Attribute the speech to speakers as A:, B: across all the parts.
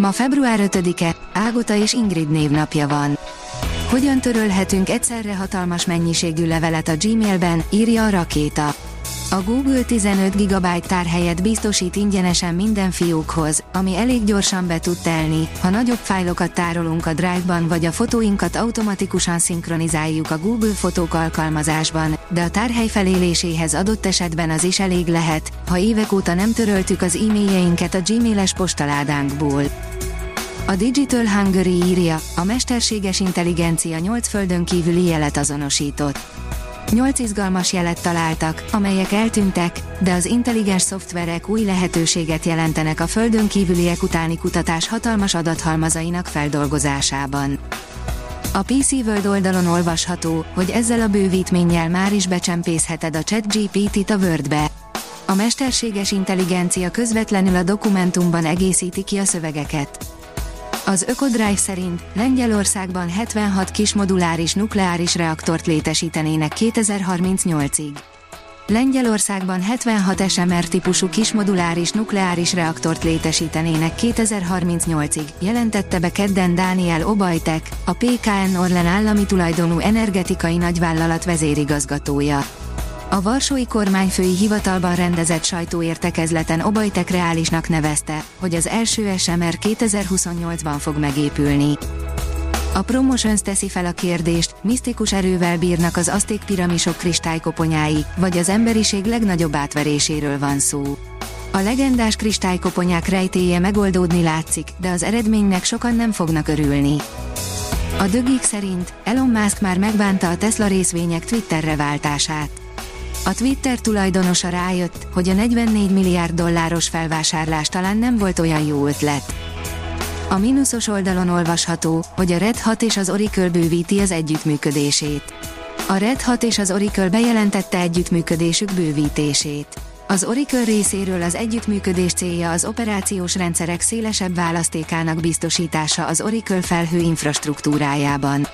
A: Ma február 5-e, Ágota és Ingrid névnapja van. Hogyan törölhetünk egyszerre hatalmas mennyiségű levelet a Gmailben, írja a rakéta. A Google 15 GB tárhelyet biztosít ingyenesen minden fiókhoz, ami elég gyorsan be tud telni, ha nagyobb fájlokat tárolunk a Drive-ban vagy a fotóinkat automatikusan szinkronizáljuk a Google Fotók alkalmazásban, de a tárhely feléléséhez adott esetben az is elég lehet, ha évek óta nem töröltük az e-mailjeinket a Gmail-es postaládánkból. A Digital Hungary írja, a mesterséges intelligencia 8 földön kívüli jelet azonosított. Nyolc izgalmas jelet találtak, amelyek eltűntek, de az intelligens szoftverek új lehetőséget jelentenek a földön kívüliek utáni kutatás hatalmas adathalmazainak feldolgozásában. A PC World oldalon olvasható, hogy ezzel a bővítménnyel már is becsempészheted a ChatGPT-t a Wordbe. A mesterséges intelligencia közvetlenül a dokumentumban egészíti ki a szövegeket. Az Ökodrive szerint Lengyelországban 76 kis moduláris nukleáris reaktort létesítenének 2038-ig. Lengyelországban 76 SMR típusú kismoduláris nukleáris reaktort létesítenének 2038-ig, jelentette be kedden Dániel Obajtek, a PKN Orlen állami tulajdonú energetikai nagyvállalat vezérigazgatója. A Varsói Kormányfői Hivatalban rendezett sajtóértekezleten Obajtek reálisnak nevezte, hogy az első SMR 2028-ban fog megépülni. A Promotions teszi fel a kérdést, misztikus erővel bírnak az azték piramisok kristálykoponyái, vagy az emberiség legnagyobb átveréséről van szó. A legendás kristálykoponyák rejtéje megoldódni látszik, de az eredménynek sokan nem fognak örülni. A dögik szerint Elon Musk már megbánta a Tesla részvények Twitterre váltását. A Twitter tulajdonosa rájött, hogy a 44 milliárd dolláros felvásárlás talán nem volt olyan jó ötlet. A mínuszos oldalon olvasható, hogy a Red Hat és az Oracle bővíti az együttműködését. A Red Hat és az Oracle bejelentette együttműködésük bővítését. Az Oracle részéről az együttműködés célja az operációs rendszerek szélesebb választékának biztosítása az Oracle felhő infrastruktúrájában.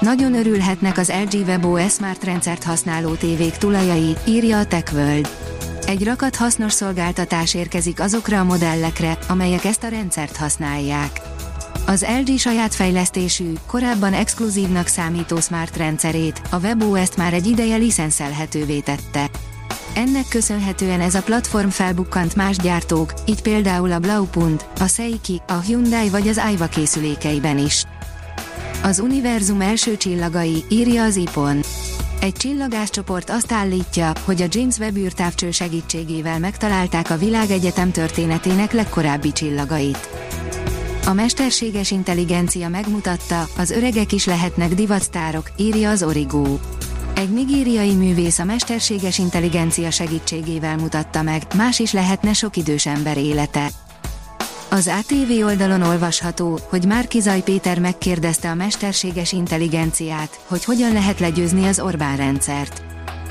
A: Nagyon örülhetnek az LG WebOS Smart rendszert használó tévék tulajai, írja a TechWorld. Egy rakat hasznos szolgáltatás érkezik azokra a modellekre, amelyek ezt a rendszert használják. Az LG saját fejlesztésű, korábban exkluzívnak számító Smart rendszerét, a WebOS-t már egy ideje licenszelhetővé tette. Ennek köszönhetően ez a platform felbukkant más gyártók, így például a Blaupunkt, a Seiki, a Hyundai vagy az Aiva készülékeiben is. Az univerzum első csillagai, írja az IPON. Egy csillagászcsoport azt állítja, hogy a James Webb űrtávcső segítségével megtalálták a világegyetem történetének legkorábbi csillagait. A mesterséges intelligencia megmutatta, az öregek is lehetnek divatsztárok, írja az Origo. Egy nigériai művész a mesterséges intelligencia segítségével mutatta meg, más is lehetne sok idős ember élete. Az ATV oldalon olvasható, hogy Márkizaj Péter megkérdezte a mesterséges intelligenciát, hogy hogyan lehet legyőzni az Orbán rendszert.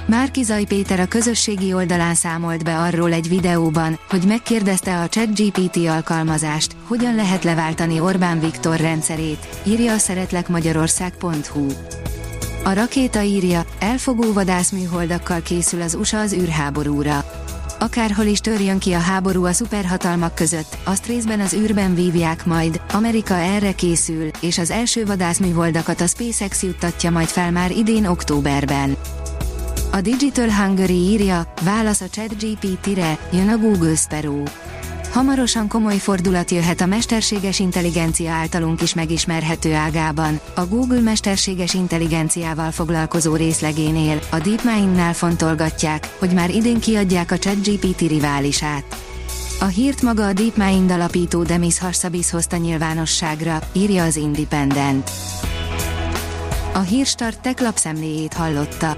A: Márkizaj Péter a közösségi oldalán számolt be arról egy videóban, hogy megkérdezte a ChatGPT alkalmazást, hogyan lehet leváltani Orbán Viktor rendszerét, írja a szeretlekmagyarország.hu. A rakéta írja, elfogó vadászműholdakkal készül az USA az űrháborúra. Akárhol is törjön ki a háború a szuperhatalmak között, azt részben az űrben vívják majd, Amerika erre készül, és az első vadászműholdakat a SpaceX juttatja majd fel már idén októberben. A Digital Hungary írja, válasz a ChatGPT-re, jön a Google Sparrow. Hamarosan komoly fordulat jöhet a mesterséges intelligencia általunk is megismerhető ágában. A Google mesterséges intelligenciával foglalkozó részlegénél, a DeepMind-nál fontolgatják, hogy már idén kiadják a ChatGPT riválisát. A hírt maga a DeepMind alapító Demis Hassabis hozta nyilvánosságra, írja az Independent. A hírstart tech lapszemléjét hallotta.